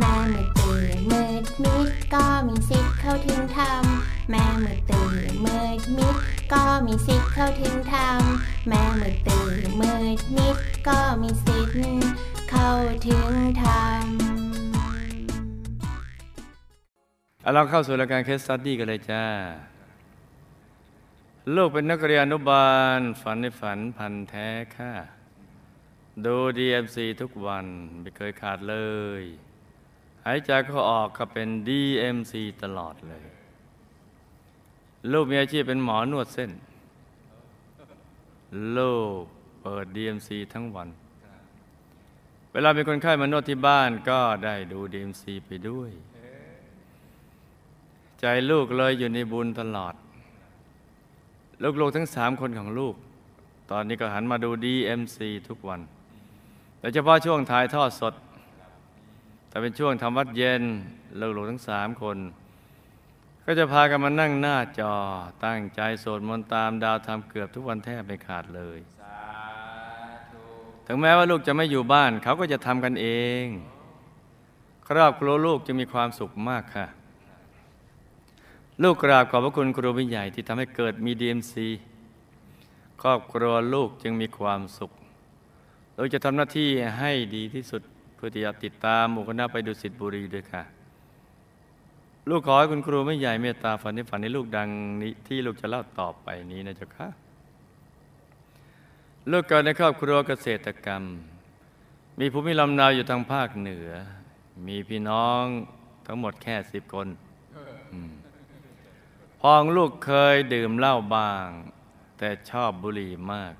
แม่มือตื่นมืดมิดก็มีสิทธิ์เข้าถึงธรรมแม่มือตื่นมืดมิดก็มีสิทธิ์เข้าถึงธรรมแม่มือตื่นมืดมิดก็มีสิทธิ์เข้าถึงธรรมเอาเราเข้าสู่รายการเคสสตัดดี้กันเลยจ้าลูกเป็นนักเรียนอนุบาล ฝันในฝันพันแท้ค่ะ ดู DMC ทุกวัน ไม่เคยขาดเลย หายใจเข้าออกก็เป็น DMC ตลอดเลย ลูกมีอาชีพเป็นหมอนวดเส้น ลูกเปิด DMC ทั้งวัน เวลามีคนไข้มานวดที่บ้านก็ได้ดู DMC ไปด้วย ใจลูกเลยอยู่ในบุญตลอด ลูกๆทั้งสามคนของลูก ตอนนี้ก็หันมาดู DMC ทุกวันโดยเฉพาะช่วงถ่ายทอดสด แต่เป็นช่วงทำวัดเย็นลูกๆทั้งสามคน ก็จะพากันมานั่งหน้าจอตั้งใจสวดมนต์ตามดาวทำเกือบทุกวันแทบไม่ขาดเลย ถึงแม้ว่าลูกจะไม่อยู่บ้าน เขาก็จะทำกันเอง ครอบครัวลูกจะมีความสุขมากค่ะ ลูกกราบขอบพระคุณครูวิญญาณที่ทำให้เกิดมีดีเอ็มซีครอบครัวลูกจึงมีความสุขเราจะทำหน้าที่ให้ดีที่สุด พื่อที่จะติดตามหมู่คณะไปดูสิทธิบุรีด้วยค่ะ ลูกขอให้คุณครูไม่ใหญ่เมตตาฝันที่ฝันในลูกดังนี้ที่ลูกจะเล่าต่อไปนี้นะเจ้าค่ะลูกเกิดในครอบครัวเกษตรกรรม มีภูมิลำเนาอยู่ทางภาคเหนือ มีพี่น้องทั้งหมดแค่สิบคนพองลูกเคยดื่มเหล้าบาง แต่ชอบบุหรี่มาก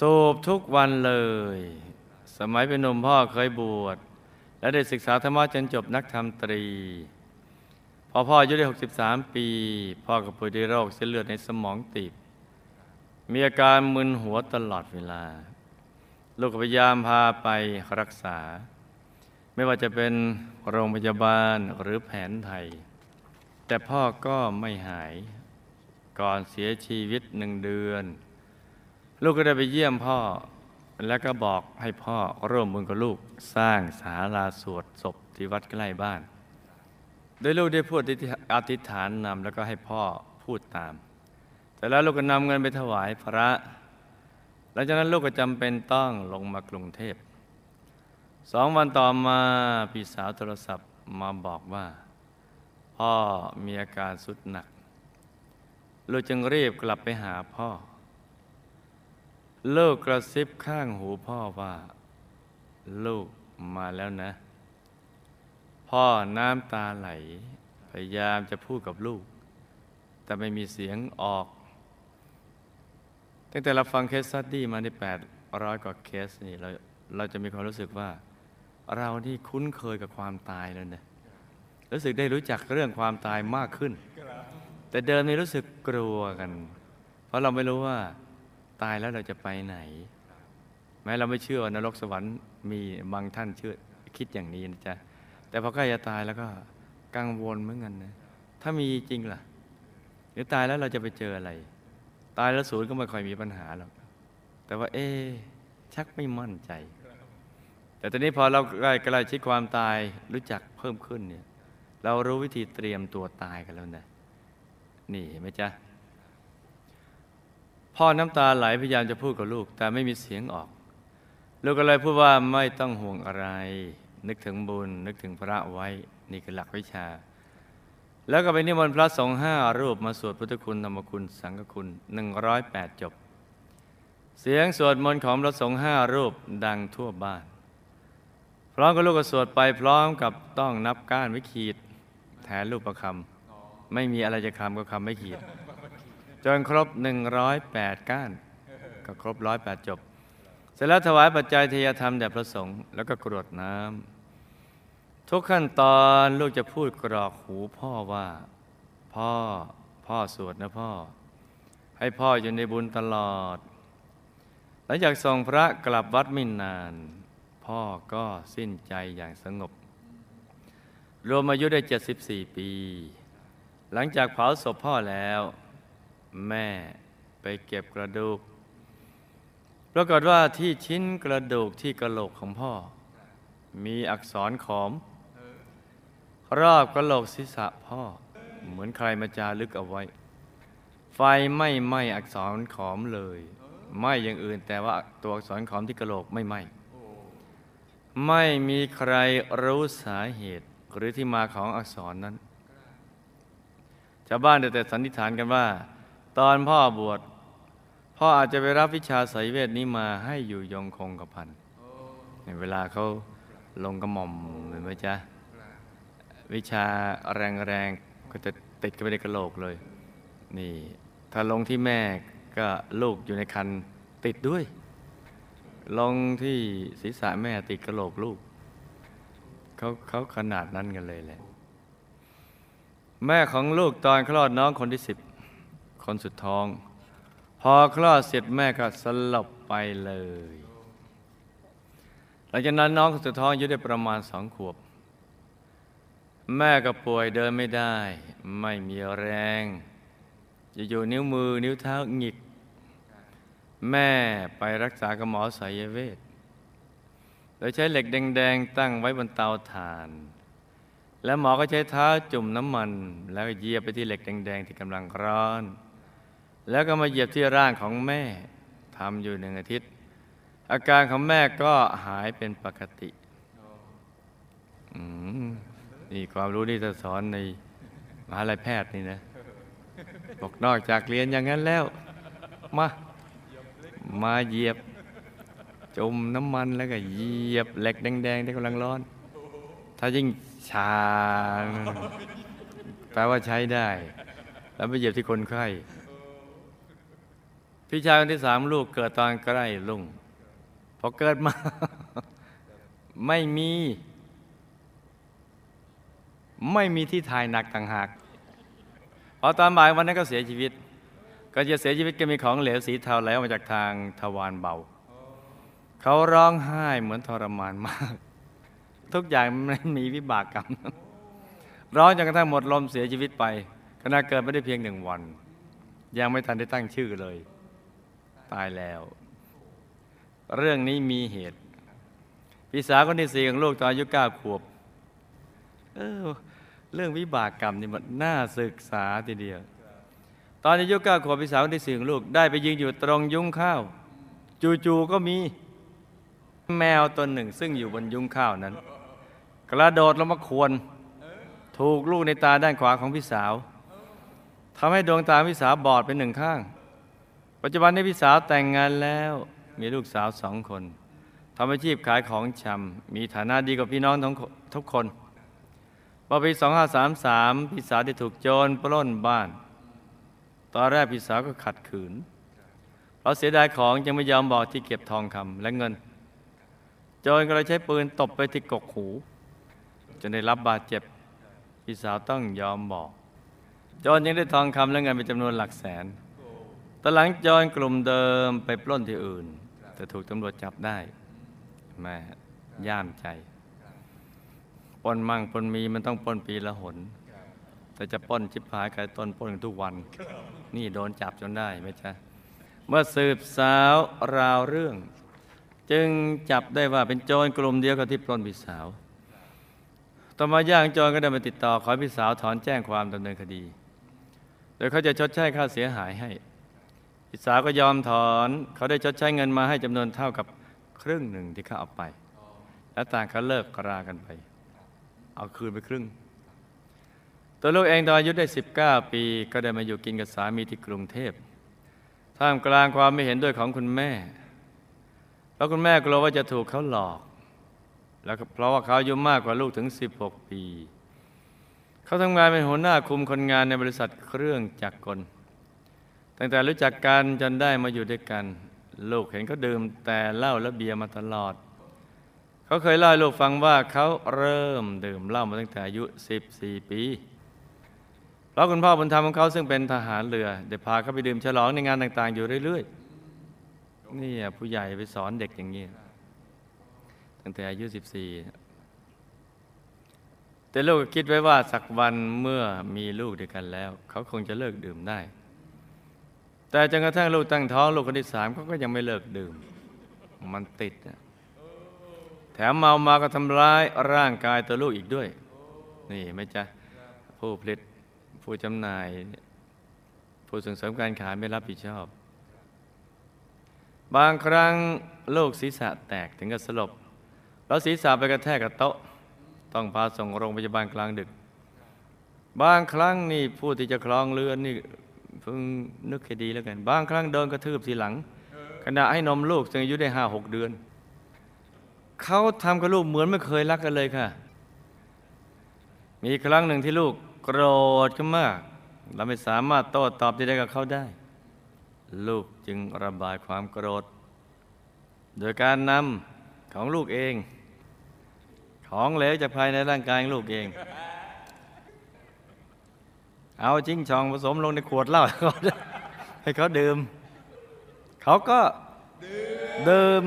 สูบทุกวันเลย สมัยเป็นหนุ่มพ่อเคยบวช และได้ศึกษาธรรมะจนจบนักธรรมตรี พอพ่ออายุได้ 63 ปี พ่อก็ป่วยด้วยโรคเส้นเลือดในสมองตีบ มีอาการมึนหัวตลอดเวลา ลูกพยายามพาไปรักษา ไม่ว่าจะเป็นโรงพยาบาลหรือแผนไทย แต่พ่อก็ไม่หาย ก่อนเสียชีวิตหนึ่งเดือน ลูกก็ได้ไปเยี่ยมพ่อ แล้วก็บอกให้พ่อร่วมบุญกับลูกสร้างศาลาสวดศพที่วัดใกล้บ้าน โดยลูกได้พูดอธิษฐานนำแล้วก็ให้พ่อพูดตาม แต่แล้วลูกก็นำเงินไปถวายพระ หลังจากนั้นลูกก็จำเป็นต้องลงมากรุงเทพสองวันต่อมาพี่สาวโทรศัพท์มาบอกว่า พ่อมีอาการสุดหนัก ลูกจึงรีบกลับไปหาพ่อ ลูกกระซิบข้างหูพ่อว่า ลูกมาแล้วนะ พ่อน้ำตาไหล พยายามจะพูดกับลูก แต่ไม่มีเสียงออก ตั้งแต่เราฟัง case study มาในแปดร้อยกว่าเคสนี่เราเราจะมีความรู้สึกว่า เราที่คุ้นเคยกับความตายแล้วเนี่ยรู้สึกได้รู้จักเรื่องความตายมากขึ้น แต่เดิมนี่รู้สึกกลัวกัน เพราะเราไม่รู้ว่า ตายแล้วเราจะไปไหน แม้เราไม่เชื่อว่านรกสวรรค์มีบางท่านเชื่อคิดอย่างนี้นะจ๊ะแต่พอใกล้จะตายแล้วก็กังวลเหมือนกันนะถ้ามีจริงล่ะ หรือตายแล้วเราจะไปเจออะไร ตายแล้วศูนย์ก็ไม่ค่อยมีปัญหาหรอกแต่ว่า เอ๊ชักไม่มั่นใจ แต่ตอนนี้พอเราใกล้ใกล้ชิดความตายรู้จักเพิ่มขึ้นเนี่ย เรารู้วิธีเตรียมตัวตายกันแล้วนะนี่เห็นไหมจ๊ะ พ่อน้ำตาไหลพยายามจะพูดกับลูก แต่ไม่มีเสียงออก ลูกก็เลยพูดว่าไม่ต้องห่วงอะไร นึกถึงบุญ นึกถึงพระไว้ นี่คือหลักวิชา แล้วก็ไปนิมนต์พระสงฆ์ห้ารูปมาสวดพุทธคุณธรรมคุณ สังฆคุณหนึ่งร้อยแปดจบ เสียงสวดมนต์ของพระสงฆ์ห้ารูปดังทั่วบ้าน พร้อมกับลูกก็สวดไปพร้อมกับต้องนับก้านไว้ขีด แทนรูปประคำไม่มีอะไรจะคำก็คำไม่ขีด จนครบ 108 ก้าน ก็ครบ 108 จบ เสร็จแล้วถวายปัจจัยทยธรรมแด่พระสงฆ์แล้วก็กรวดน้ำทุกขั้นตอนลูกจะพูดกรอกหูพ่อว่า พ่อพ่อสวดนะพ่อ ให้พ่ออยู่ในบุญตลอด หลังจากส่งพระกลับวัดไม่นาน พ่อก็สิ้นใจอย่างสงบ รวมอายุได้ 74 ปี หลังจากเผาศพพ่อแล้ว แม่ไปเก็บกระดูก ปรากฏว่าที่ชิ้นกระดูกที่กระโหลกของพ่อ มีอักษรขอม รอบกระโหลกศีรษะพ่อ เหมือนใครมาจารึกเอาไว้ ไฟไม่ไหม้อักษรขอมเลยไหม้อย่างอื่นแต่ว่าตัวอักษรขอมที่กระโหลกไม่ไหม้ไม่มีใครรู้สาเหตุหรือที่มาของอักษรนั้นชาวบ้านแต่สันนิษฐานกันว่า ตอนพ่อบวชพ่ออาจจะไปรับวิชาไสยเวทนี้มาให้อยู่ยงคงกระพันในเวลาเขาลงกระหม่อมเห็นไหมจ๊ะ วิชาแรงๆก็จะติดกันไปในกระโหลกเลย นี่ ถ้าลงที่แม่ก็ลูกอยู่ในคันติดด้วย ลงที่ศีรษะแม่ติดกระโหลกลูกเขาเขาขนาดนั้นกันเลยแหละ แม่ของลูกตอนคลอดน้องคนที่สิบ คนสุดท้อง พอคลอดเสร็จแม่ก็สลบไปเลย หลังจากนั้นน้องคนสุดท้องอายุได้ประมาณสองขวบ แม่ก็ป่วยเดินไม่ได้ ไม่มีแรงอยู่ๆนิ้วมือนิ้วเท้าหงิก แม่ไปรักษากับหมอสายเวทโดยใช้เหล็กแดงๆ ตั้งไว้บนเตาถ่าน แล้วหมอก็ใช้เท้าจุ่มน้ำมัน แล้วเหยียบไปที่เหล็กแดงๆ ที่กำลังร้อน แล้วก็มาเหยียบที่ร่างของแม่ทำอยู่หนึ่งอาทิตย์ อาการของแม่ก็หายเป็นปกติอนี่ความรู้ที่จะสอนในมหาลัยแพทย์นี่นะบอกนอกจากเรียนอย่างนั้นแล้ว มามาเหยียบ จมน้ำมันแล้วก็เหยียบเหล็กแดงๆที่กำลังร้อน ถ้ายิ่งชาแปลว่าใช้ได้ แล้วไปเหยียบที่คนไข้ พี่ชายคนที่สามลูกเกิดตอนใกล้ลุงพอเกิดมา ไม่มี ไม่มีที่ถ่ายหนักต่างหากพอตอนบ่ายวันนั้นก็เสียชีวิต ก็จะเสียชีวิตก็มีของเหลวสีเทาไหลออกมาจากทางทวารเบา เขาร้องไห้เหมือนทรมานมาก ทุกอย่างมันมีวิบากกรรมร้องจนกระทั่งหมดลมเสียชีวิตไปขณะเกิดไม่ได้เพียงหนึ่งวัน ยังไม่ทันได้ตั้งชื่อเลย ตายแล้ว เรื่องนี้มีเหตุ พี่สาวคนที่สี่ของลูกตอนอายุเก้าขวบ เออ เรื่องวิบากกรรมนี่มันน่าศึกษาทีเดียว ตอนอายุเก้าขวบพี่สาวคนที่สี่ของลูกได้ไปยืนอยู่ตรงยุ้งข้าว จู่ๆก็มีแมวตัวหนึ่ง ซึ่งอยู่บนยุ้งข้าวนั้น กระโดดลงมาควรถูกลูกในตาด้านขวาของพี่สาวทำให้ดวงตาพี่สาวบอดเป็นหนึ่งข้าง ปัจจุบันนี้พี่สาวแต่งงานแล้วมีลูกสาวสองคนทำอาชีพขายของชำมีฐานะดีกว่าพี่น้องทั้งทุกคนพอปี 2533 พี่สาวได้ถูกโจรปล้นบ้าน ตอนแรกพี่สาวก็ขัดขืน เพราะเสียดายของยังไม่ยอมบอกที่เก็บทองคำและเงิน โจรก็เลยใช้ปืนตบไปที่กกหู จนได้รับบาดเจ็บ พี่สาวต้องยอมบอก โจรยังได้ทองคำและเงินเป็นจำนวนหลักแสน ตอนหลังโจรกลุ่มเดิมไปปล้นที่อื่น แต่ถูกตำรวจจับได้แม่ย่ามใจปนมั่งปนมีมันต้องปนปีละหน แต่จะป้นชิบหายกายต้นป้นทุกวัน นี่โดนจับจนได้ไหมจ๊ะเมื่อสืบสาวราวเรื่อง จึงจับได้ว่าเป็นโจรกลุ่มเดียวกับที่ปล้นพี่สาว ต่อมาย่างโจรก็ได้มาติดต่อขอพี่สาวถอนแจ้งความดำเนินคดี โดยเขาจะชดใช้ค่าเสียหายให้ิสาวก็ยอมถอน เขาได้ชดใช้เงินมาให้จำนวนเท่ากับครึ่งหนึ่งที่เขาเอาไป แล้วต่างเขาเลิกกรากันไป เอาคืนไปครึ่ง ตัวลูกเองตอนอายุได้ 19 ปี ก็ได้มาอยู่กินกับสามีที่กรุงเทพท่ามกลางความไม่เห็นด้วยของคุณแม่ เพราะคุณแม่กลัวว่าจะถูกเขาหลอก แล้วเพราะว่าเขาอายุมากกว่าลูกถึง 16 ปี เขาทำงานเป็นหัวหน้าคุมคนงานในบริษัทเครื่องจักรกล ตั้งแต่รู้จักกันจนได้มาอยู่ด้วยกัน ลูกเห็นเขาดื่มแต่เหล้าและเบียร์มาตลอด เขาเคยเล่าให้ลูกฟังว่าเขาเริ่มดื่มเหล้ามาตั้งแต่อายุ 14 ปีเพราะคุณพ่อบุญธรรมของเขาซึ่งเป็นทหารเรือได้พาเขาไปดื่มฉลองในงานต่าง ๆ อยู่เรื่อยๆนี่ผู้ใหญ่ไปสอนเด็กอย่างนี้ตั้งแต่อายุ 14 แต่ลูกก็คิดไว้ว่าสักวันเมื่อมีลูกด้วยกันแล้ว เขาคงจะเลิกดื่มได้ แต่จนกระทั่งลูกตั้งท้องลูกคนที่สามเขาก็ยังไม่เลิกดื่ม มันติดอะแถมเมามาก็ทำร้ายร่างกายตัวลูกอีกด้วย นี่ไม่จ๊ะผู้ผลิตผู้จำหน่าย ผู้ส่งเสริมการขายไม่รับผิดชอบ บางครั้งลูกศีรษะแตกถึงกับสลบ แล้วศีรษะไปกระแทกกับโต๊ะ ต้องพาส่งโรงพยาบาลกลางดึก บางครั้งนี่ผู้ที่จะคลองเรือนนี่ เพิ่งนึกให้ดีแล้วกัน บางครั้งโดนกระทืบทีหลังขณะให้นมลูกซึ่งอายุได้ห้าหกเดือน เขาทำกับลูกเหมือนไม่เคยรักกันเลยค่ะ มีครั้งหนึ่งที่ลูกโกรธขึ้นมากเราไม่สามารถโต้ตอบที่ได้กับเขาได้ ลูกจึงระบายความโกรธ โดยการนำของลูกเอง ของเหลวจากภายในร่างกายของลูกเอง เอาจิ้งชองผสมลงในขวดเหล้าให้เขาดื่ม เขาก็ดื่ม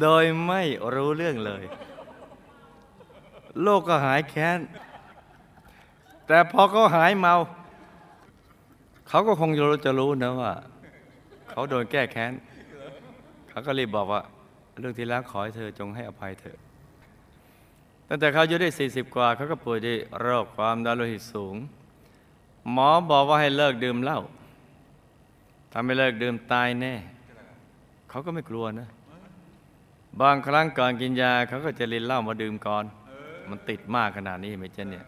โดยไม่รู้เรื่องเลย โลกก็หายแค้น แต่พอเขาหายเมา เขาก็คงจะรู้จะรู้นะว่า เขาโดนแก้แค้น เขาก็รีบบอกว่า เรื่องที่แล้วขอให้เธอจงให้อภัยเถอะ ตั้งแต่เขาอายุได้ 40 กว่าเขาก็ป่วยด้วยโรคความดันโลหิตสูง หมอบอกว่าให้เลิกดื่มเหล้าถ้าไม่เลิกดื่มตายแน่ เขาก็ไม่กลัวนะ บางครั้งก่อนกินยาเขาก็จะลินเหล้ามาดื่มก่อน มันติดมากขนาดนี้ไหมเจนเนี่ย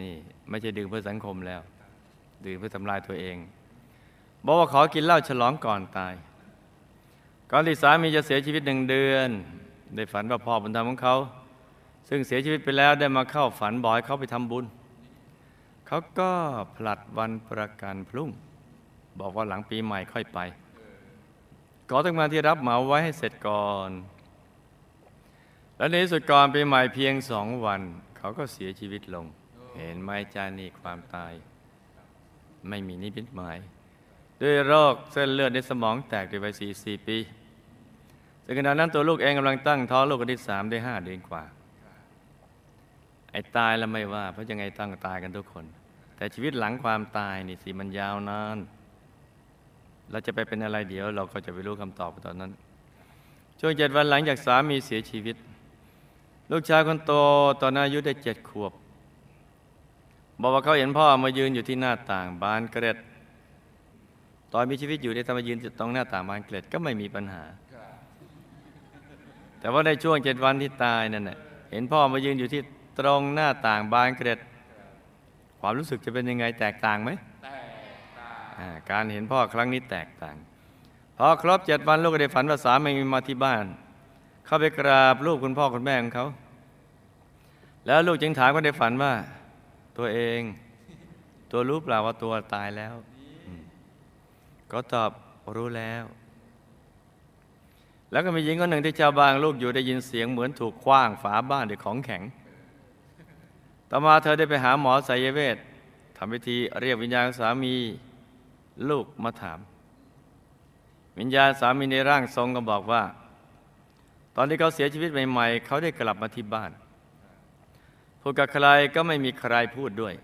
นี่ไม่ใช่ดื่มเพื่อสังคมแล้ว ดื่มเพื่อทำลายตัวเอง บอกว่าขอกินเหล้าฉลองก่อนตาย ก่อนที่สามีจะเสียชีวิตหนึ่งเดือน ได้ฝันว่าพ่อบุญธรรมของเขา ซึ่งเสียชีวิตไปแล้วได้มาเข้าฝันบอยเขาไปทำบุญ เขาก็ผลัดวันประกันพรุ่ง บอกว่าหลังปีใหม่ค่อยไปขอต้องมาที่รับเหมาไว้ให้เสร็จก่อน และในสุดก่อนปีใหม่เพียงสองวัน เขาก็เสียชีวิตลง เห็นไหมจานี่ความตาย ไม่มีนิพิตหมาย ด้วยโรคเส้นเลือดในสมองแตกในวัย44ปีซึ่งขณะนั้นตัวลูกเองกำลังตั้งท้องลูกคนที่สามได้ห้าเดือนกว่า ไอ้ตายแล้วไม่ว่า เพราะยังไงต้องตายกันทุกคน แต่ชีวิตหลังความตายนี่สิมันยาวนานเราจะไปเป็นอะไรเดี๋ยว เราก็จะไปรู้คำตอบตอนนั้น ช่วงเจ็ดวันหลังจากสามีเสียชีวิต ลูกชายคนโตตอนอายุได้เจ็ดขวบ บอกว่าเขาเห็นพ่อมายืนอยู่ที่หน้าต่างบานเกร็ดตอนมีชีวิตอยู่ได้ทำมายืนตรงหน้าต่างบานเกร็ดก็ไม่มีปัญหา แต่ว่าในช่วงเจ็ดวันที่ตายนั่นน่ะเห็นพ่อมายืนอยู่ที่ ตรงหน้าต่างบานเกร็ด ความรู้สึกจะเป็นยังไงแตกต่างไหมอ่าการเห็นพ่อครั้งนี้แตกต่างพอครบเจ็ดวันลูกก็ได้ฝันว่าสามีมาที่บ้าน เข้าไปกราบลูกคุณพ่อคุณแม่ของเขา แล้วลูกจึงถามก็ได้ฝันว่า ตัวเอง ตัวรู้เปล่าว่าตัวตายแล้วอืมก็ตอบรู้แล้ว แล้วก็มีหญิงคนหนึ่งที่ชาวบางลูกอยู่ได้ยินเสียงเหมือนถูกคว้างฝาบ้านด้วยของแข็ง ต่อมาเธอได้ไปหาหมอสายเวททำพิธีเรียกวิญญาณสามีลูกมาถาม วิญญาณสามีในร่างทรงก็บอกว่า ตอนที่เขาเสียชีวิตใหม่ๆ เขาได้กลับมาที่บ้านพูดกับใครก็ไม่มีใครพูดด้วย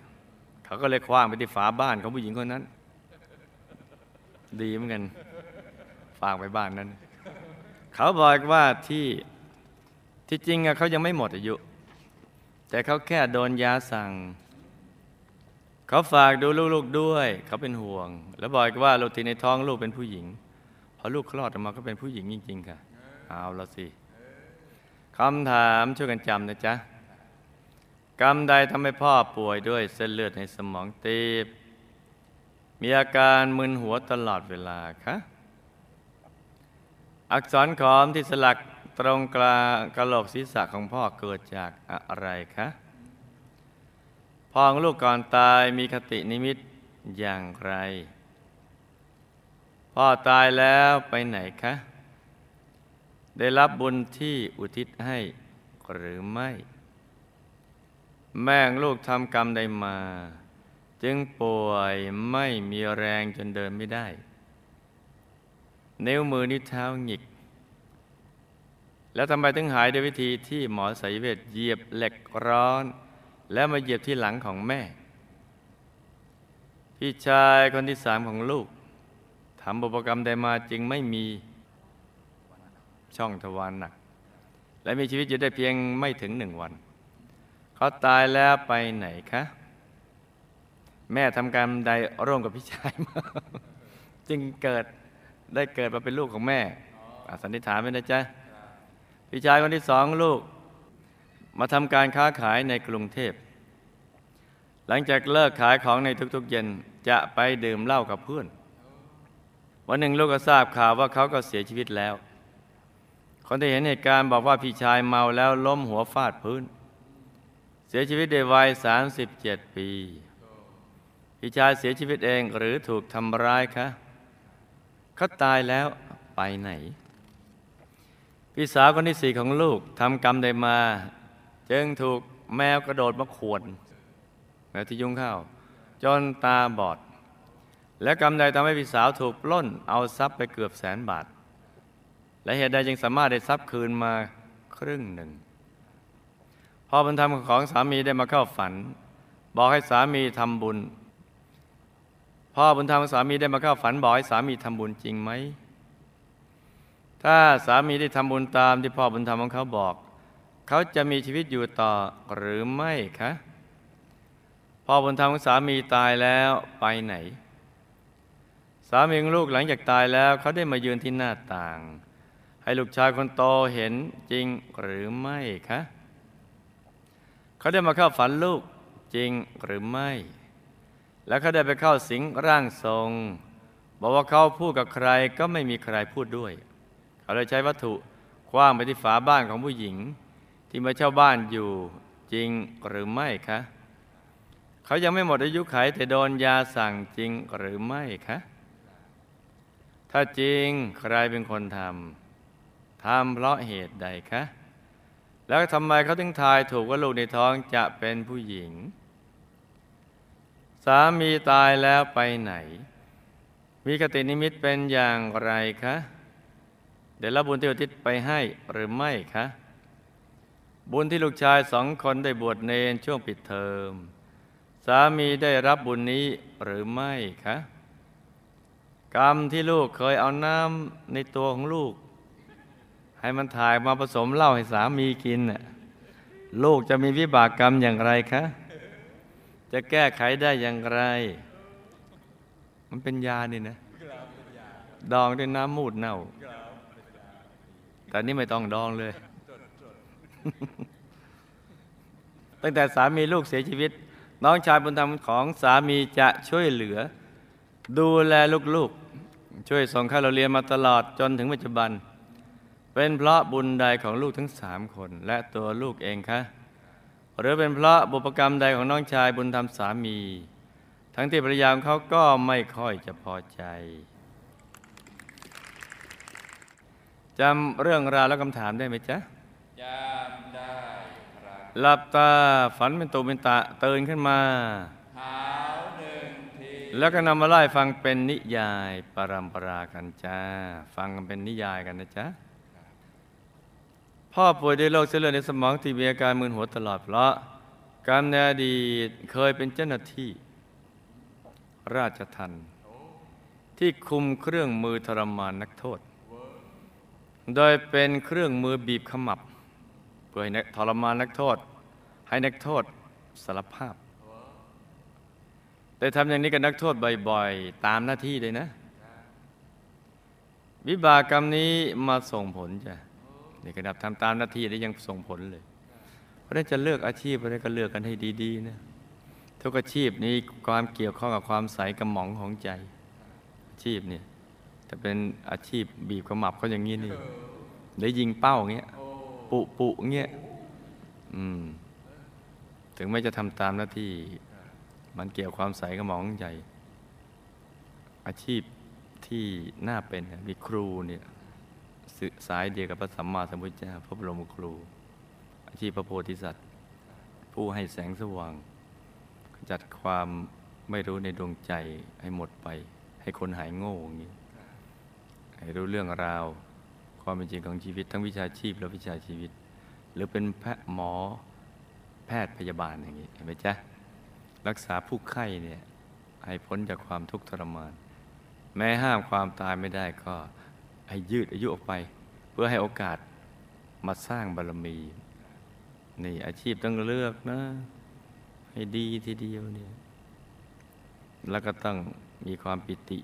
เขาก็เลยคว้างไปที่ฝาบ้านของผู้หญิงคนนั้น ดีเหมือนกันฝากไปบ้านนั้น เขาบอกว่าที่ที่จริงเขายังไม่หมดอายุ แต่เขาแค่โดนยาสั่ง เขาฝากดูลูกๆด้วย เขาเป็นห่วง แล้วบอกว่าลูกที่ในท้องลูกเป็นผู้หญิง พอลูกคลอดออกมาก็เป็นผู้หญิงจริง ๆ ค่ะ เอาละสิคำถามช่วยกันจำนะจ๊ะ กรรมใดทำให้พ่อป่วยด้วยเส้นเลือดในสมองตีบ มีอาการมึนหัวตลอดเวลาคะอักษรขอมที่สลัก ตรงกลางกระโหลกศีรษะของพ่อเกิดจากอะไรคะพ่อของลูกก่อนตายมีคตินิมิตอย่างไร พ่อตายแล้วไปไหนคะ ได้รับบุญที่อุทิศให้หรือไม่ แม่งลูกทำกรรมใดมา จึงป่วยไม่มีแรงจนเดินไม่ได้ นิ้วมือนิ้วเท้าหงิก แล้วทำไมถึงหายด้วยวิธีที่หมอสายเวทเหยียบเหล็กร้อน แล้วมาเหยียบที่หลังของแม่ พี่ชายคนที่สามของลูกทำบุพกรรมใดมาจึงไม่มีช่องทวารหนัก และมีชีวิตอยู่ได้เพียงไม่ถึงหนึ่งวัน เขาตายแล้วไปไหนคะ แม่ทำกรรมใดร่วมกับพี่ชายมา จึงเกิดได้เกิดมาเป็นลูกของแม่สันนิษฐานไว้นะจ๊ะ พี่ชายคนที่สองลูก มาทำการค้าขายในกรุงเทพ หลังจากเลิกขายของในทุกๆ เย็นจะไปดื่มเหล้ากับเพื่อน วันหนึ่งลูกก็ทราบข่าวว่าเขาก็เสียชีวิตแล้ว คนที่เห็นเหตุการณ์บอกว่าพี่ชายเมาแล้วล้มหัวฟาดพื้น เสียชีวิตในวัย 37 ปี พี่ชายเสียชีวิตเองหรือถูกทำร้ายคะเขาตายแล้วไปไหน พี่สาวคนที่สี่ของลูกทำกรรมใดมา จึงถูกแมวกระโดดมาขวนแมวที่ยุ่งข้าวจนตาบอด และกรรมใดทำให้พี่สาวถูกปล้น เอาทรัพย์ไปเกือบแสนบาท และเหตุใดจึงสามารถได้ทรัพย์คืนมาครึ่งหนึ่งพ่อบุญธรรมของสามีได้มาเข้าฝัน บอกให้สามีทำบุญพ่อบุญธรรมของสามีได้มาเข้าฝันบอกให้สามีทำบุญจริงไหม ถ้าสามีได้ทำบุญตามที่พ่อบุญธรรมของเขาบอก เขาจะมีชีวิตอยู่ต่อหรือไม่คะพ่อบุญธรรมของสามีตายแล้วไปไหน สามีของลูกหลังจากตายแล้ว เขาได้มายืนที่หน้าต่าง ให้ลูกชายคนโตเห็นจริงหรือไม่คะเขาได้มาเข้าฝันลูกจริงหรือไม่ แล้วเขาได้ไปเข้าสิงร่างทรง บอกว่าเขาพูดกับใครก็ไม่มีใครพูดด้วย เขาเลยใช้วัตถุคว้างไปที่ฝาบ้านของผู้หญิง ที่มาเช่าบ้านอยู่จริงหรือไม่คะเขายังไม่หมดอายุไขแต่โดนยาสั่งจริงหรือไม่คะถ้าจริงใครเป็นคนทำทำเพราะเหตุใดคะแล้วทำไมเขาถึงทายถูกว่าลูกในท้องจะเป็นผู้หญิง สามีตายแล้วไปไหน มีคตินิมิตเป็นอย่างไรคะ เดี๋ยวรับบุญที่อุทิศไปให้หรือไม่คะบุญที่ลูกชายสองคนได้บวชเนนช่วงปิดเทอม สามีได้รับบุญนี้หรือไม่คะกรรมที่ลูกเคยเอาน้ำในตัวของลูก ให้มันถ่ายมาผสมเหล้าให้สามีกินน่ะลูกจะมีวิบากกรรมอย่างไรคะ จะแก้ไขได้อย่างไร มันเป็นยานี่นะ ดองด้วยน้ำมูดเน่า แต่นี่ไม่ต้องดองเลย ตั้งแต่สามีลูกเสียชีวิต น้องชายบุญธรรมของสามีจะช่วยเหลือ ดูแลลูกๆ ช่วยส่งค่าเราเรียนมาตลอดจนถึงปัจจุบัน เป็นเพราะบุญใดของลูกทั้งสามคน และตัวลูกเองคะหรือเป็นเพราะบุพกรรมใดของน้องชายบุญธรรมสามี ทั้งที่ภรรยาของเขาก็ไม่ค่อยจะพอใจ จำเรื่องราวและคำถามได้ไหมจ๊ะจำได้ครับหลับตาฝันเป็นตุเป็นตะตื่นขึ้นมาหาวหนึ่งทีแล้วก็นำมาไล่ฟังเป็นนิยายปรำปรากันจ้า ฟังกันเป็นนิยายกันนะจ๊ะพ่อป่วยด้วยโรคเส้นเลือดในสมองที่มีอาการมึนหัวตลอดเพราะกรรมในอดีตเคยเป็นเจ้าหน้าที่ ราชทันที่คุมเครื่องมือทรมานนักโทษ โดยเป็นเครื่องมือบีบขมับ เพื่อให้นักทรมานนักโทษ ให้นักโทษสารภาพ แต่ทำอย่างนี้กับนักโทษบ่อยๆ ตามหน้าที่เลยนะ วิบากกรรมนี้มาส่งผลจ้ะนี่ขนาดทำตามหน้าที่ได้ยังส่งผลเลย เพราะฉะนั้นจะเลือกอาชีพอะไรก็เลือกกันให้ดีๆนะทุกอาชีพนี้ความเกี่ยวข้องกับความใสกระหม่องของใจอาชีพเนี่ย แต่เป็นอาชีพบีบขมับเขาอย่างนี้นี่ได้ยิงเป้าอย่างเงี้ย ปุปุเงี้ยอืม ถึงแม้จะทำตามหน้าที่ มันเกี่ยวความใสกระหม่องใจอาชีพที่น่าเป็นเนี่ยมีครูเนี่ยสื่อสายเดียวกับพระสัมมาสัมพุทธเจ้าพระบรมครู อาชีพพระโพธิสัตว์ ผู้ให้แสงสว่างขจัดความไม่รู้ในดวงใจให้หมดไป ให้คนหายโง่อย่างนี้ ให้รู้เรื่องราว ความเป็นจริงของชีวิต ทั้งวิชาชีพและวิชาชีวิต หรือเป็นแพทย์หมอแพทย์พยาบาลอย่างนี้เห็นไหมจ๊ะรักษาผู้ไข้เนี่ยให้พ้นจากความทุกข์ทรมาน แม้ห้ามความตายไม่ได้ก็ให้ยืดอายุออกไป เพพื่อให้โอกาสมาสร้างบารมี นี่อาชีพต้องเลือกนะ ให้ดีทีเดียวเนี่ยแล้วก็ต้องมีความปิติ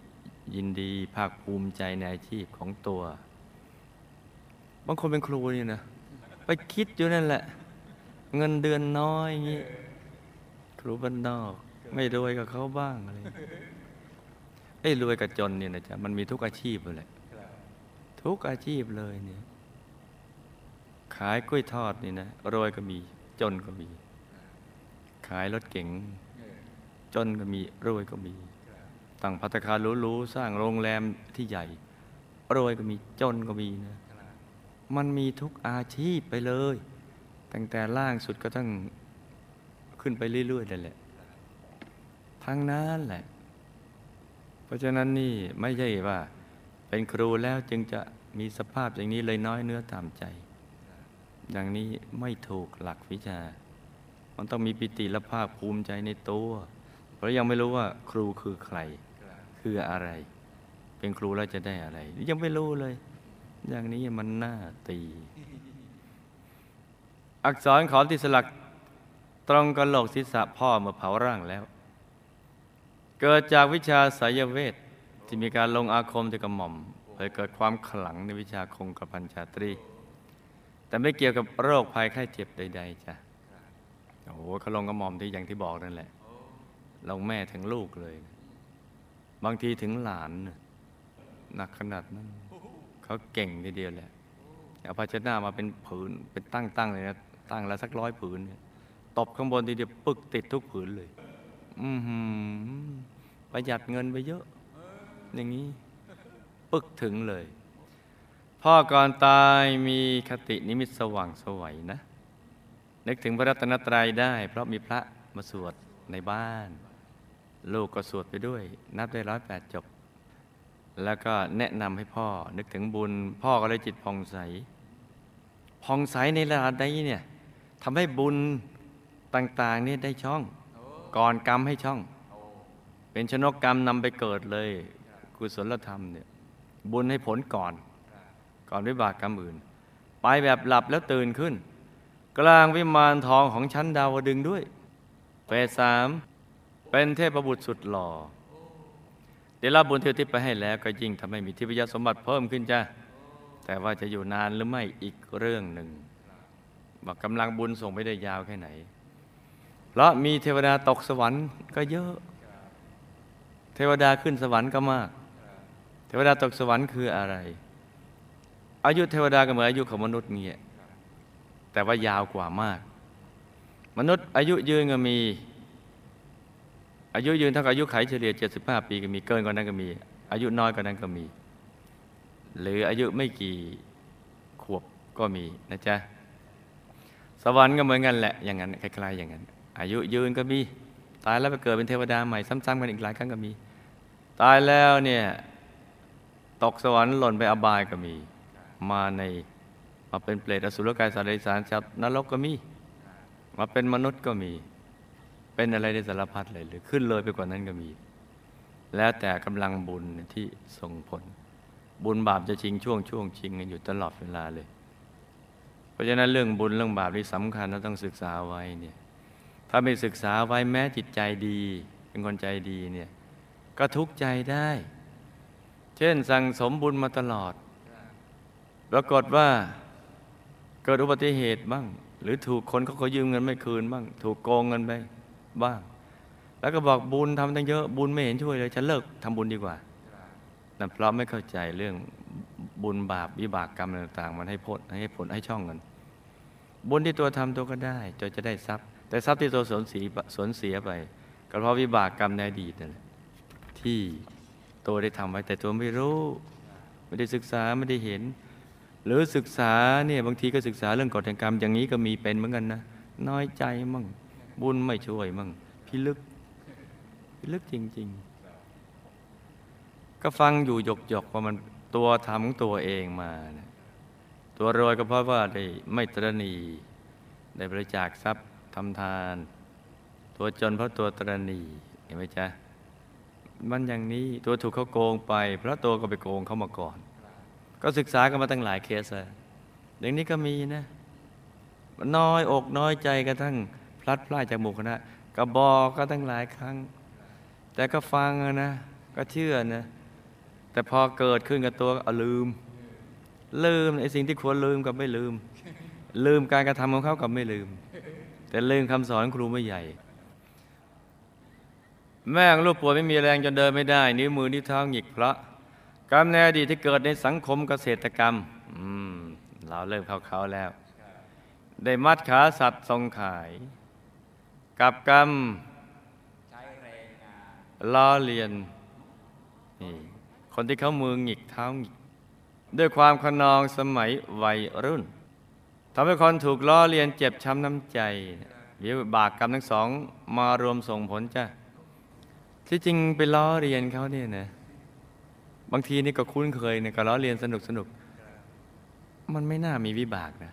ยินดีภาคภูมิใจในอาชีพของตัว บางคนเป็นครูนี่นะ ไปคิดอยู่นั่นแหละ เงินเดือนน้อยอย่างนี้ ครูบ้านนอก ไม่รวยกับเขาบ้างอะไรไอ้รวยกับจนเนี่ยนะจ๊ะมันมีทุกอาชีพเลยทุกอาชีพเลยเนี่ย ขายกล้วยทอดนี่นะรวยก็มี จนก็มี ขายรถเก๋งจนก็มีรวยก็มี ตั้งพัตคารหรูๆสร้างโรงแรมที่ใหญ่ รวยก็มีจนก็มีนะ มันมีทุกอาชีพไปเลย ตั้งแต่ล่างสุดก็ต้องขึ้นไปเรื่อยๆนั่นแหละ ทั้งนั้นแหละ เพราะฉะนั้นนี่ไม่ใช่ว่า เป็นครูแล้วจึงจะมีสภาพอย่างนี้เลยน้อยเนื้อตามใจ อย่างนี้ไม่ถูกหลักวิชา มันต้องมีปิติและภาคภูมิใจในตัว เพราะยังไม่รู้ว่าครูคือใคร คืออะไร เป็นครูแล้วจะได้อะไร ยังไม่รู้เลย อย่างนี้มันน่าตี อักษรขอมที่สลักตรงกระโหลกศีรษะพ่อเมื่อเผาร่างแล้ว เกิดจากวิชาสายเวทที่มีการลงอาคมที่กระหม่อมเพื่อเกิดความขลังในวิชาคงกระพันชาตรี แต่ไม่เกี่ยวกับโรคภัยไข้เจ็บใด ๆจ้ะโอ้โหเขาลงกระหม่อมที่อย่างที่บอกนั่นแหละ ลงแม่ถึงลูกเลย บางทีถึงหลานหนักขนาดนั้นเขาเก่งทีเดียวแหละเอาภาชนะมาเป็นผืนเป็นตั้งๆเลยนะตั้งล้วสักร้อยผืนตบข้างบนทีเดียวปึกติดทุกผืนเลย อืประหยัดเงินไปเยอะ อย่างนี้ปึกถึงเลย พ่อก่อนตายมีคตินิมิตสว่างสวัยนะนึกถึงพระรัตนตรัยได้ เพราะมีพระมาสวดในบ้าน ลูกก็สวดไปด้วย นับได้ร้อยแปดจบ แล้วก็แนะนำให้พ่อ นึกถึงบุญ พ่อก็เลยจิตผ่องใสผ่องใสในระดับใดเนี่ยทำให้บุญต่างๆเนี่ยได้ช่อง ก่อนกรรมให้ช่อง เป็นชนกกรรมนำไปเกิดเลยกุศลธรรมเนี่ยบุญให้ผลก่อน ก่อนวิบากกรรมอื่น ไปแบบหลับแล้วตื่นขึ้น กลางวิมานทองของชั้นดาวดึงด้วยเฟสสาม เป็นเทพบุตรสุดหล่อได้รับบุญเที่ยวทิพย์ไปให้แล้วก็ยิ่งทำให้มีทิพยสมบัติเพิ่มขึ้นจ้ะแต่ว่าจะอยู่นานหรือไม่อีกเรื่องหนึ่งว่ากำลังบุญส่งไปได้ยาวแค่ไหน เพราะมีเทวดาตกสวรรค์ก็เยอะ เทวดาขึ้นสวรรค์ก็มาก เทวดาตกสวรรค์คืออะไร อายุเทวดาก็เหมือนอายุของมนุษย์เงี้ยแต่ว่ายาวกว่ามาก มนุษย์อายุยืนก็มี อายุยืนเท่ากับอายุไขเฉลี่ย 75 ปีก็มีเกินกว่านั้นก็มี อายุน้อยกว่านั้นก็มี หรืออายุไม่กี่ขวบก็มีนะจ๊ะสวรรค์ก็เหมือนกันแหละอย่างนั้นคล้ายๆอย่างนั้น อายุยืนก็มีตายแล้วไปเกิดเป็นเทวดาใหม่ซ้ำๆกันอีกหลายครั้งก็มี ตายแล้วเนี่ยตกสวรรค์หล่นไปอบายก็มี มาในมาเป็นเปรตอสุรกายสัตว์เดรัจฉาวนรกก็มี มาเป็นมนุษย์ก็มี เป็นอะไรในสารพัดเลยหรือขึ้นเลยไปกว่านั้นก็มี แล้วแต่กำลังบุญที่ส่งผล บุญบาปจะชิงช่วงช่วงชิงกันอยู่ตลอดเวลาเลย เพราะฉะนั้นเรื่องบุญเรื่องบาปนี่สำคัญเราต้องศึกษาไว้เนี่ยถ้าไม่ศึกษาไว้แม้จิตใจดี เป็นคนใจดีเนี่ยก็ทุกข์ใจได้ เช่นสั่งสมบุญมาตลอดปรากฏว่าเกิดอุบัติเหตุบ้าง หรือถูกคนเขาขอยืมเงินไม่คืนบ้าง ถูกโกงเงินไป บ้าง แล้วก็บอกบุญทำตั้งเยอะบุญไม่เห็นช่วยเลยฉันเลิกทำบุญดีกว่านั่นเพราะไม่เข้าใจเรื่องบุญบาปวิบากกรรมต่าง ๆ มันให้ผลให้ผลให้ช่องกัน บุญที่ตัวทำตัวก็ได้จนจะได้ทรัพย์ แต่ทรัพย์ที่ตัวสนเสียสนเสียไป ก็เพราะวิบากกรรมในอดีตนั่นแหละที่ตัวได้ทำไว้แต่ตัวไม่รู้ ไม่ได้ศึกษาไม่ได้เห็น หรือศึกษาเนี่ยบางทีก็ศึกษาเรื่องกฎแห่งกรรมอย่างนี้ก็มีเป็นเหมือนกันนะน้อยใจมั่ง บุญไม่ช่วยมั่งพิลึก พิลึกจริง ๆ ก็ฟังอยู่หยกๆว่ามันตัวทำของตัวเองมานะตัวรวยก็เพราะว่าได้ไม่ตรณีได้บริจาคทรัพย์ทำทาน ตัวจนเพราะตัวตรณีเห็นไหมจ๊ะมันอย่างนี้ตัวถูกเขาโกงไป เพราะตัวก็ไปโกงเขามาก่อน ก็ศึกษากันมาตั้งหลายเคสแล้วอย่างนี้ก็มีนะน้อยอกน้อยใจกระทั่ง พลัดพรากจากหมู่คณะก็บอกก็ตั้งหลายครั้ง แต่ก็ฟังนะ ก็เชื่อนะ แต่พอเกิดขึ้นกับตัวก็เอาลืม ลืมไอ้สิ่งที่ควรลืมกับไม่ลืม ลืมการกระทำของเขากับไม่ลืม แต่ลืมคำสอนครูไม่ใหญ่ แม่ลูกป่วยไม่มีแรงจนเดินไม่ได้ นิ้วมือนิ้วเท้าหงิกเพราะกรรมในอดีตที่เกิดในสังคมเกษตรกรรมอืมเราเริ่มเข้าเขาแล้ว ได้มัดขาสัตว์ทรงขาย กับกรรมใช้แรงงานล้อเลียนนี่คนที่เขามือหงิกเท้าหงิก ด้วยความขนองสมัยวัยรุ่นทำให้คนถูกล้อเลียนเจ็บช้ำน้ำใจวิบากกรรมทั้งสองมารวมส่งผลจ้ะที่จริงไปล้อเรียนเขาเนี่ยนะ บางทีนี่ก็คุ้นเคยเนี่ยก็ล้อเรียนสนุกสนุก มันไม่น่ามีวิบากนะ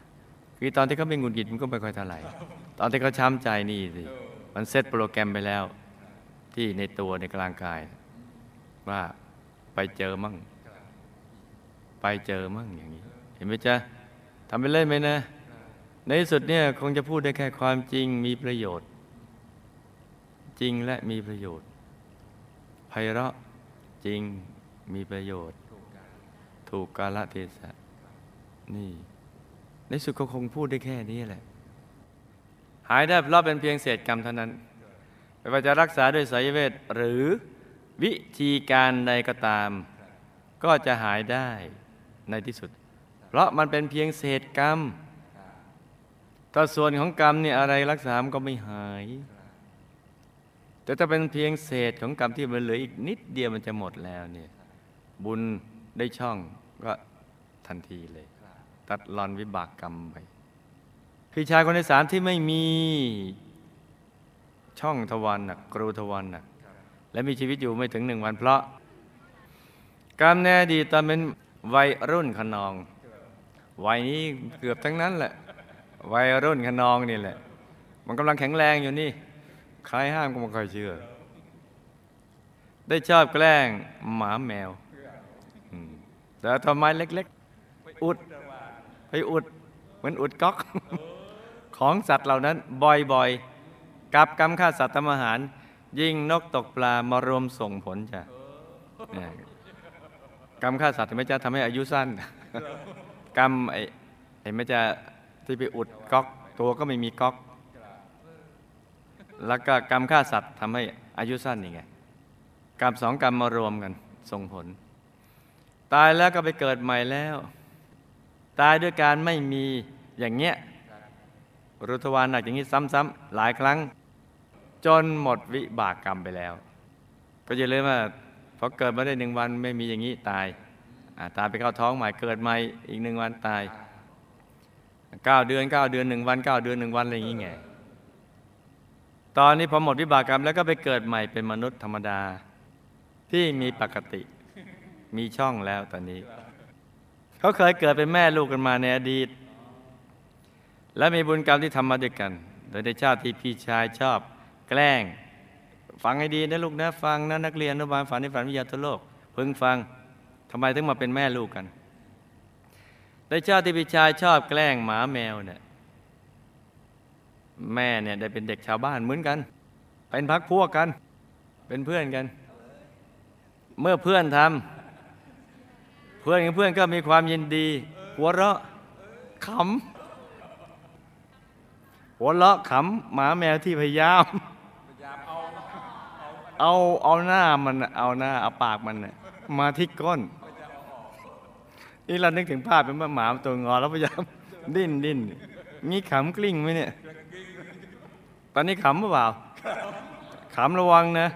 คือตอนที่เขาเป็นหงุดหงิดมันก็ไม่ค่อยเท่าไหร่ ตอนที่เขาช้ำใจนี่สิ มันเซตโปรแกรมไปแล้ว ที่ในตัวในกลางกาย ว่าไปเจอมั่ง ไปเจอมั่งอย่างนี้ เห็นไหมจ๊ะทำไปเล่นไหมนะ ในที่สุดเนี่ยคงจะพูดได้แค่ความจริงมีประโยชน์ จริงและมีประโยชน์ไพเราะจริงมีประโยชน์ ถูกกาลเทศะนี่ ในสุดก็คงพูดได้แค่นี้แหละ หายได้เพราะเป็นเพียงเศษกรรมเท่านั้นไม่ว่าจะรักษาด้วยสายเวทหรือวิธีการใดก็ตาม ก็จะหายได้ในที่สุด เพราะมันเป็นเพียงเศษกรรมถ้าส่วนของกรรมเนี่ยอะไรรักษามันก็ไม่หาย แต่ถ้าเป็นเพียงเศษของกรรมที่มันเหลืออีกนิดเดียวมันจะหมดแล้วเนี่ยบุญได้ช่องก็ทันทีเลย ตัดรอนวิบากกรรมไปพี่ชายคนที่สามที่ไม่มีช่องทวารหนักกรูทวารหนักและมีชีวิตอยู่ไม่ถึงหนึ่งวันเพราะ กรรมแน่ดีตอนเป็นวัยรุ่นขนอง วัยนี้เกือบทั้งนั้นแหละ วัยรุ่นขนองนี่แหละ มันกำลังแข็งแรงอยู่นี่ ใครห้ามก็ไม่ค่อยเชื่อ ได้ชอบแกล้งหมาแมวแต่ทำไมเล็ก ๆ อุด ไปอุดเหมือนอุดก๊อกของสัตว์เหล่านั้นบ่อยๆ กับกรรมฆ่าสัตว์ทำอาหาร ยิงนกตกปลามารวมส่งผลจ้ะกรรมฆ่าสัตว์ไม่จะทำให้อายุสั้น กรรมไอ้ไอ้ไม่จะที่ไปอุดก๊อก ตัวก็ไม่มีก๊อก แล้วก็กรรมฆ่าสัตว์ทำให้อายุสั้นนี่ไงกรรมสองกรรมมารวมกันส่งผล ตายแล้วก็ไปเกิดใหม่แล้ว ตายด้วยการไม่มีอย่างเงี้ยรุทวานหนักอย่างนี้ซ้ำๆหลายครั้ง จนหมดวิบากกรรมไปแล้ว ก็อย่าลืมว่าพอเกิดมาได้หนึ่งวันไม่มีอย่างนี้ตายาตายไปเข้าท้องใหม่เกิดใหม่อีกหนึ่งวันตายเก้าเดือนเก้าเดือนหนึ่งวันเก้าเดือนหนึ่งวันอะไรอย่างงี้ไงตอนนี้พอหมดวิบากกรรมแล้วก็ไปเกิดใหม่เป็นมนุษย์ธรรมดา ที่มีปกติมีช่องแล้วตอนนี้ เขาเคยเกิดเป็นแม่ลูกกันมาในอดีต และมีบุญกรรมที่ทำมาด้วยกัน โดยในชาติที่พี่ชายชอบ แกล้ง ฟังให้ดีนะลูกนะฟังนะนักเรียนอนุบาลฝันในฝันวิทยาทั่วโลกพึงฟังทำไมถึงมาเป็นแม่ลูกกันในชาติที่พี่ชายชอบแกล้งหมาแมวเนี่ยแม่เนี่ยได้เป็นเด็กชาวบ้านเหมือนกัน เป็นพักพวกกัน เป็นเพื่อนกัน เมื่อเพื่อนทำ เพื่อนกับเพื่อนก็มีความยินดี หัวเราะขำหัวเราะขำหมาแมวที่พยายาม เอาเอาหน้ามันเอาหน้าเอาปากมันมาที่ก้นนี่เรานึกถึงภาพเป็นหมาตัวงอแล้วพยายามดิ้นดิ้นมีขำกลิ้งไหมเนี่ย ตอนนี้ขำหรือเปล่าขำระวังนะ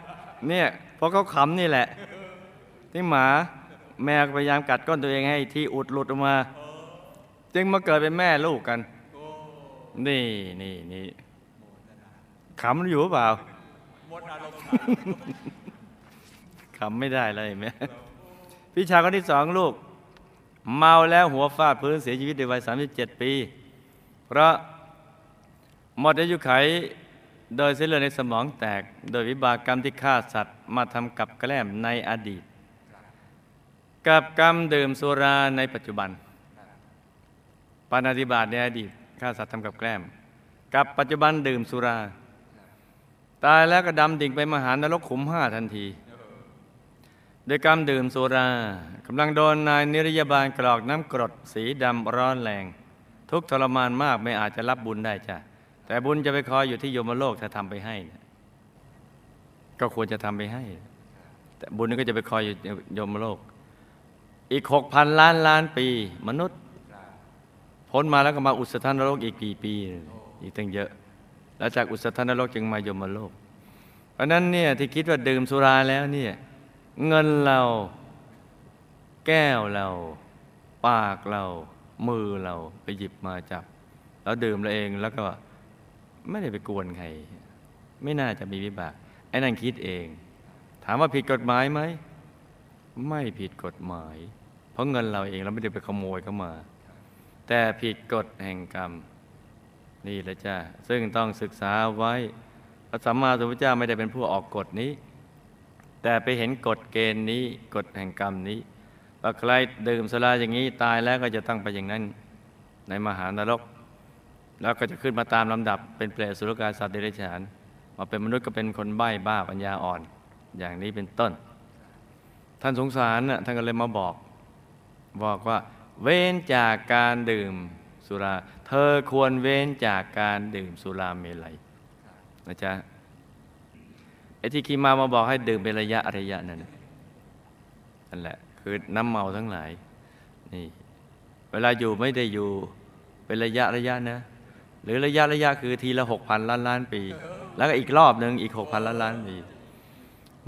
เนี่ยเพราะเขาขำนี่แหละ ที่หมา แมวพยายามกัดก้นตัวเองให้ที่อุดหลุดออกมา จึงมาเกิดเป็นแม่ลูกกัน นี่นี่นี่ขำอยู่หรือเปล่าขำไม่ได้เลยเห็นไหมพี่ชายคนที่สองลูก เมาแล้วหัวฟาดพื้นเสียชีวิตในวัย 37 ปี เพราะหมดอายุไขโดยเส้นเลือดในสมองแตก โดยวิบากกรรมที่ฆ่าสัตว์มาทำกับแกล้มในอดีต กับกรรมดื่มสุราในปัจจุบันปานาติบาตในอดีตฆ่าสัตว์ทำกับแกล้ม กับปัจจุบันดื่มสุรา ตายแล้วก็ดำดิ่งไปมหานรกขุมห้าทันที โดยกรรมดื่มสุรากำลังโดนนายนิรยาบาลกรอกน้ำกรดสีดำร้อนแรง ทุกทรมานมากไม่อาจจะรับบุญได้จ้ะแต่บุญจะไปคอยอยู่ที่โยมโลกถ้าทำไปให้ ก็ควรจะทำไปให้ แต่บุญนี่ก็จะไปคอยอยู่โยมโลก อีกหกพันล้านล้านปี มนุษย์พ้นมาแล้วก็มาอุสธานโลกอีกกี่ปี อีกตั้งเยอะ แล้วจากอุสธานโลกจึงมายมโลก เพราะนั้นเนี่ยที่คิดว่าดื่มสุราแล้วเนี่ยเงินเราแก้วเรา ปากเรา มือเราไปหยิบมาจับ แล้วดื่มเราเองแล้วก็ไม่ได้ไปกวนใคร ไม่น่าจะมีวิบากไอ้นั่นคิดเอง ถามว่าผิดกฎหมายไหม ไม่ผิดกฎหมาย เพราะเงินเราเองเราไม่ได้ไปขโมยเข้ามา แต่ผิดกฎแห่งกรรม นี่แหละจ้าซึ่งต้องศึกษาไว้พระสัมมาสัมพุทธเจ้าไม่ได้เป็นผู้ออกกฎนี้ แต่ไปเห็นกฎเกณฑ์นี้กฎแห่งกรรมนี้ว่าใครดื่มสุราอย่างนี้ตายแล้วก็จะต้องไปอย่างนั้น ในมหานรก แล้วก็จะขึ้นมาตามลำดับเป็นเปรตสุรกายสัตว์เดรัจฉานมาเป็นมนุษย์ก็เป็นคนใบ้บ้าปัญญาอ่อน อย่างนี้เป็นต้น ท่านสงสารน่ะท่านก็เลยมาบอก บอกว่า เว้นจากการดื่มสุรา เธอควรเว้นจากการดื่มสุราเมลัยนะจ๊ะไอ้ที่คีมามาบอกให้ดื่มเป็นระยะระยะนั่นนั่นแหละ คือน้ำเมาทั้งหลายนี่เวลาอยู่ไม่ได้อยู่เป็นระยะระยะนะ หรือระยะระยะคือทีละหกพันล้านล้านปี แล้วก็อีกรอบหนึ่งอีกหกพันล้านล้านปี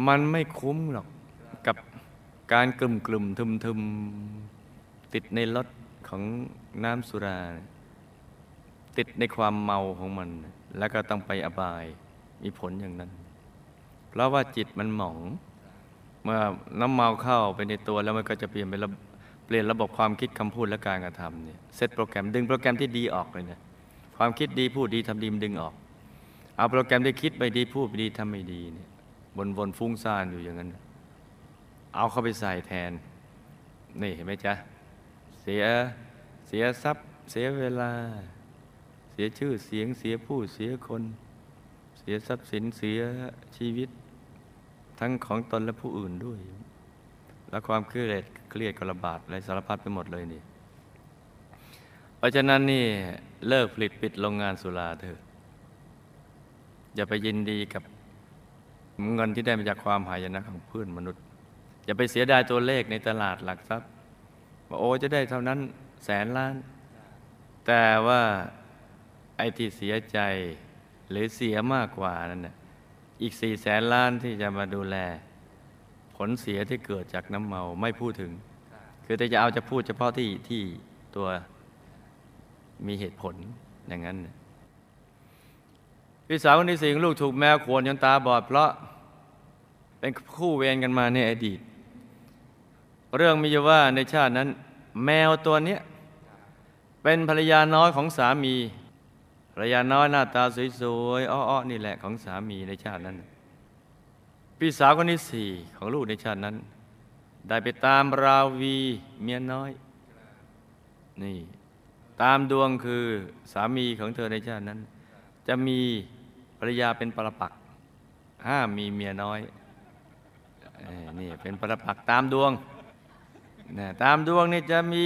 มันไม่คุ้มหรอก การกลุ่มกลุ่มทึมทึมติดในรถของน้ำสุรา ติดในความเมาของมัน แล้วก็ต้องไปอบายมีผลอย่างนั้น เพราะว่าจิตมันหมอง เมื่อน้ำเมาเข้าไปในตัวแล้วมันก็จะเปลี่ยนเป็นเปลี่ยนระบบความคิดคำพูดและการกระทำเนี่ยเซตโปรแกรมดึงโปรแกรมที่ดีออกเลยนะความคิดดีพูดดีทำดีมันดึงออก เอาโปรแกรมที่คิดไม่ดีพูดไม่ดีทำไม่ดีเนี่ยวนๆฟุ้งซ่านอยู่อย่างนั้นนะ เอาเข้าไปใส่แทน นี่เห็นไหมจ๊ะ เสียเสียทรัพย์ เสียเวลา เสียชื่อเสียงเสียผู้เสียคน เสียทรัพย์สินเสียชีวิต ทั้งของตนและผู้อื่นด้วย แล้วความเครียดเครียดกระบาดอะไรสารพัดไปหมดเลยนี่เพราะฉะนั้นนี่เลิกผลิตปิดโรงงานสุราเถอะอย่าไปยินดีกับเงินที่ได้มาจากความหายนะของเพื่อนมนุษย์ อย่าไปเสียดายตัวเลขในตลาดหลักทรัพย์ว่าโอ้จะได้เท่านั้นแสนล้าน แต่ว่าไอ้ที่เสียใจหรือเสียมากกว่านั่นน่ะอีกสี่แสนล้านที่จะมาดูแล ผลเสียที่เกิดจากน้ำเมาไม่พูดถึง คือแต่จะเอาจะพูดเฉพาะที่ที่ตัวมีเหตุผลอย่างนั้นพี่สาวคนที่สี่ลูกถูกแมวขวนจนตาบอดเพราะเป็นคู่เวรกันมาในอดีต เรื่องมีอยู่ว่าในชาตินั้น แมวตัวเนี้ยเป็นภรรยาน้อยของสามี ภรรยาน้อยหน้าตาสวยๆอ้อๆนี่แหละของสามีในชาตินั้น พี่สาวคนที่สี่ของลูกในชาตินั้น ได้ไปตามราวีเมียน้อย นี่ตามดวงคือสามีของเธอในชาตินั้น จะมีภรรยาเป็นปรปักห้ามมีเมียน้อยนี่เป็นปรปักตามดวง นะตามดวงนี่จะมี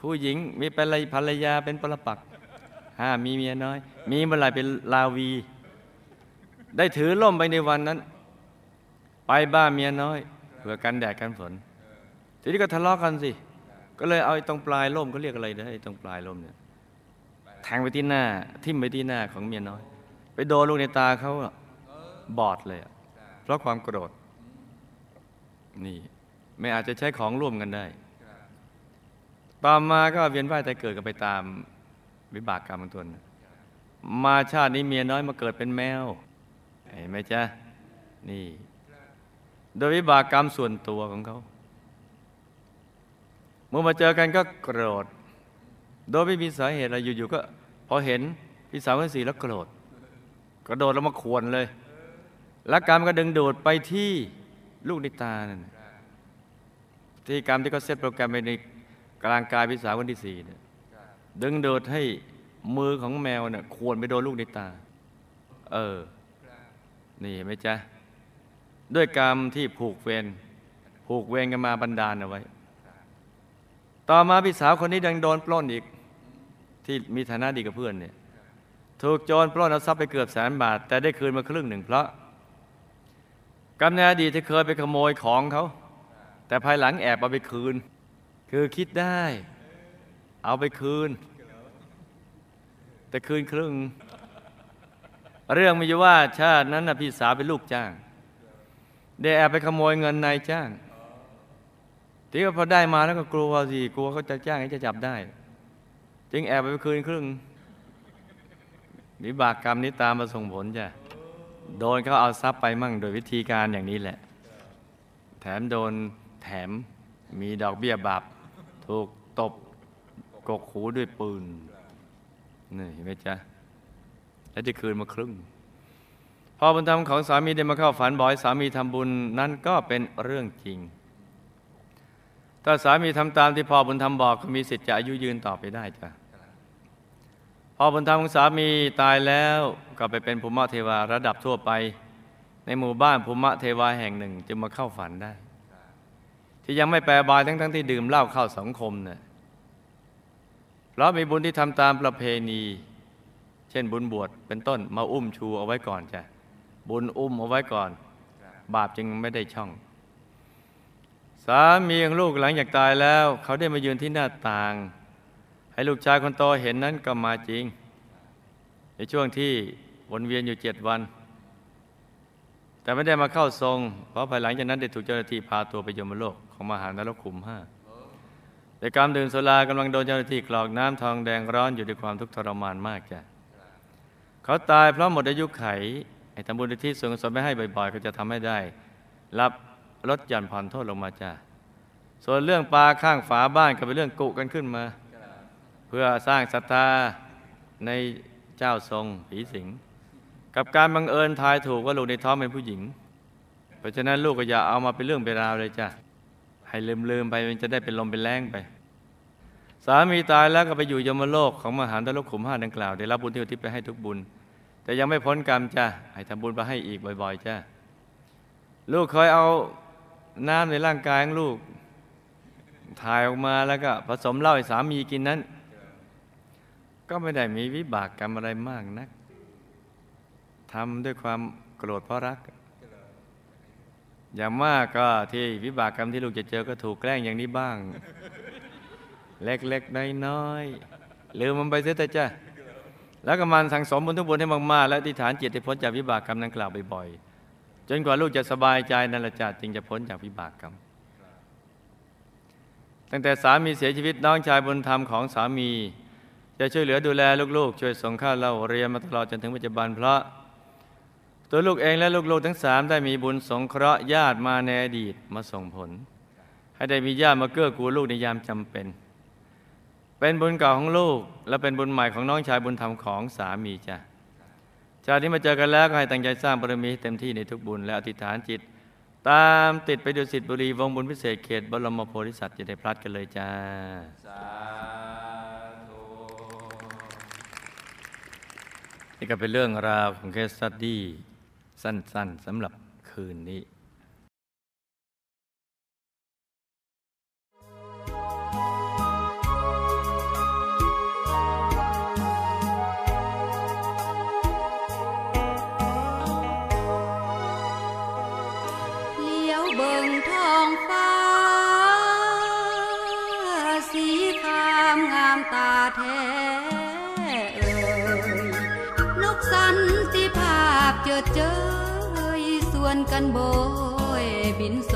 ผู้หญิงมีภรรยภรรยาเป็นปรปักห้ามีเมียน้อย มีเมื่อไหร่เป็นลาวี ได้ถือล่มไปในวันนั้น ไปบ้านเมียน้อยเพื่อกันแดดกันฝนทีนี้ก็ทะเลาะกันสิ ก็เลยเอาตรงปลายล่มเขาเรียกอะไรนะไอ้ตรงปลายล่มเนี่ยแทงไปที่หน้า ทิ่มไปที่หน้าของเมียน้อย ไปโดนลูกในตาเขาบอดเลยอะเพราะความโกรธนี่ ไม่อาจจะใช้ของร่วมกันได้ ต่อมาก็เวียนว่ายแต่เกิดกันไปตามวิบากกรรมของตนมาชาตินี้เมียน้อยมาเกิดเป็นแมวเห็นไหมจ๊ะนี่ โดยวิบากกรรมส่วนตัวของเขา เมื่อมาเจอกันก็โกรธ โดยไม่มีสาเหตุอะไรอยู่ๆก็พอเห็นพี่สาวคนสี่แล้วโกรธกระโดดแล้วมาขวนเลย แล้วกรรมก็ดึงดูดไปที่ลูกในตานั่น ที่กรรมที่เขาเซตโปรแกรมไปในกลางกายพิสาวคนที่สี่เนี่ยดึงโดดให้มือของแมวเนี่ยควรไปโดนลูกในตา เออ นี่เห็นไหมจ๊ะ ด้วยกรรมที่ผูกเวรผูกเวรกันมาบันดาลเอาไว้ ต่อมาพี่สาวคนนี้ดังโดนปล้นอีก ที่มีฐานะดีกับเพื่อนเนี่ย ถูกโจรปล้นเอาทรัพย์ไปเกือบแสนบาท แต่ได้คืนมาครึ่งหนึ่งเพราะกรรมในอดีตที่เคยไปขโมยของเขา แต่ภายหลังแอบเอาไปคืน คือคิดได้ เอาไปคืน แต่คืนครึ่ง เรื่องมีอยู่ว่าชาตินั้นนะพี่สาวเป็นลูกจ้างได้แอบไปขโมยเงินนายจ้างที่พอได้มาแล้วก็กลัวสิกลัวเขาจะจ้างให้จะจับได้ จึงแอบไปคืนครึ่งวิบากกรรมนี้ตามมาส่งผลจ้ะโดนเขาเอาทรัพย์ไปมั่งโดยวิธีการอย่างนี้แหละ แถมโดน แถมมีดอกเบี้ยบาปถูกตบกกหูด้วยปืนนี่เห็นไหมจ๊ะ แล้วจะคืนมาครึ่งพอบุญธรรมของสามีได้มาเข้าฝันบอกให้สามีทำบุญนั้นก็เป็นเรื่องจริง ถ้าสามีทำตามที่พ่อบุญธรรมบอกก็มีสิทธิ์จะอายุยืนต่อไปได้จ้ะพอบุญธรรมของสามีตายแล้วก็ไปเป็นภูมิเทวาระดับทั่วไป ในหมู่บ้านภูมิเทวาแห่งหนึ่งจึงมาเข้าฝันได้ ที่ยังไม่แปลบายทั้งๆทที่ดื่มเหล้าเข้าสังคมเนี่ยเพราะมีบุญที่ทำตามประเพณี เช่นบุญบวชเป็นต้นมาอุ้มชูเอาไว้ก่อนจ้ะบุญอุ้มเอาไว้ก่อน บาปจึงไม่ได้ช่อง สามีของลูกหลังจากตายแล้ว เขาได้มายืนที่หน้าต่าง ให้ลูกชายคนโตเห็นนั้นก็มาจริง ในช่วงที่วนเวียนอยู่เจ็ดวัน แต่ไม่ได้มาเข้าทรง เพราะภายหลังจากนั้นได้ถูกเจ้าหน้าที่พาตัวไปยมโลก ของมหานรกขุมห้าแต่การดื่มโซลากำลังโดนเจ้าหน้าที่กรอกน้ำทองแดงร้อนอยู่ด้วยความทุกข์ทรมานมากจ้ะเขาตายเพราะหมดอายุไขไอ้ทำบุญที่ส่วนกุศลไม่ให้บ่อยๆ ก็จะทำให้ได้ รับลดหย่อนผ่อนโทษลงมาจ้ะส่วนเรื่องปลาข้างฝาบ้านก็เป็นเรื่องกุกันขึ้นมา เพื่อสร้างศรัทธาในเจ้าทรงผีสิง กับการบังเอิญทายถูกว่าลูกในท้องเป็นผู้หญิง เพราะฉะนั้นลูกก็อย่าเอามาเป็นเรื่องเป็นราวเลยจ้ะ ให้ลืมๆไปมันจะได้เป็นลมเป็นแรงไป สามีตายแล้วก็ไปอยู่ยมโลกของมหาตลกขุมห้าดังกล่าวได้รับบุญที่อุทิศไปให้ทุกบุญ แต่ยังไม่พ้นกรรมจ้ะให้ทำบุญไปให้อีกบ่อย ๆจ้ะลูกเคยเอาน้ำในร่างกายของลูก ถ่ายออกมาแล้วก็ผสมเหล้าให้สามีกินนั้น ก็ไม่ได้มีวิบากกรรมอะไรมากนักทำด้วยความโกรธเพราะรัก อย่างมากก็ที่วิบากกรรมที่ลูกจะเจอก็ถูกแกล้งอย่างนี้บ้าง เล็กๆน้อยๆลืมมันไปเสียแต่จ้ะแล้วก็มันสั่งสมบุญทุกบุญให้มากๆและที่ฐานจิตให้พ้นจากวิบากกรรมนั้นกล่าวบ่อยๆจนกว่าลูกจะสบายใจนั่นแหละจ้ะจึงจะพ้นจากวิบากกรรม ตั้งแต่สามีเสียชีวิตน้องชายบุญธรรมของสามีจะช่วยเหลือดูแลลูกๆ ช่วยส่งข้าวเล่าเรียนมาตลอดจนถึงปัจจุบันเพราะ ตัวลูกเองและลูกๆทั้งสามได้มีบุญสงเคราะห์ญาติมาในอดีตมาส่งผล ให้ได้มีญาติมาเกื้อกูลลูกในยามจำเป็น เป็นบุญเก่าของลูก และเป็นบุญใหม่ของน้องชายบุญธรรมของสามีจ้ะชาตินี้มาเจอกันแล้วก็ให้ตั้งใจสร้างบารมีให้เต็มที่ในทุกบุญและอธิษฐานจิต ตามติดไปดูสิทธิบุรีวงบุญพิเศษเขตบรมโพธิสัตว์จะได้พลัดกันเลยจ้าสาธุนี่ก็เป็นเรื่องราวของเคสสตดี้ สั้นๆสำหรับคืนนี้ ส่วนกั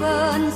bên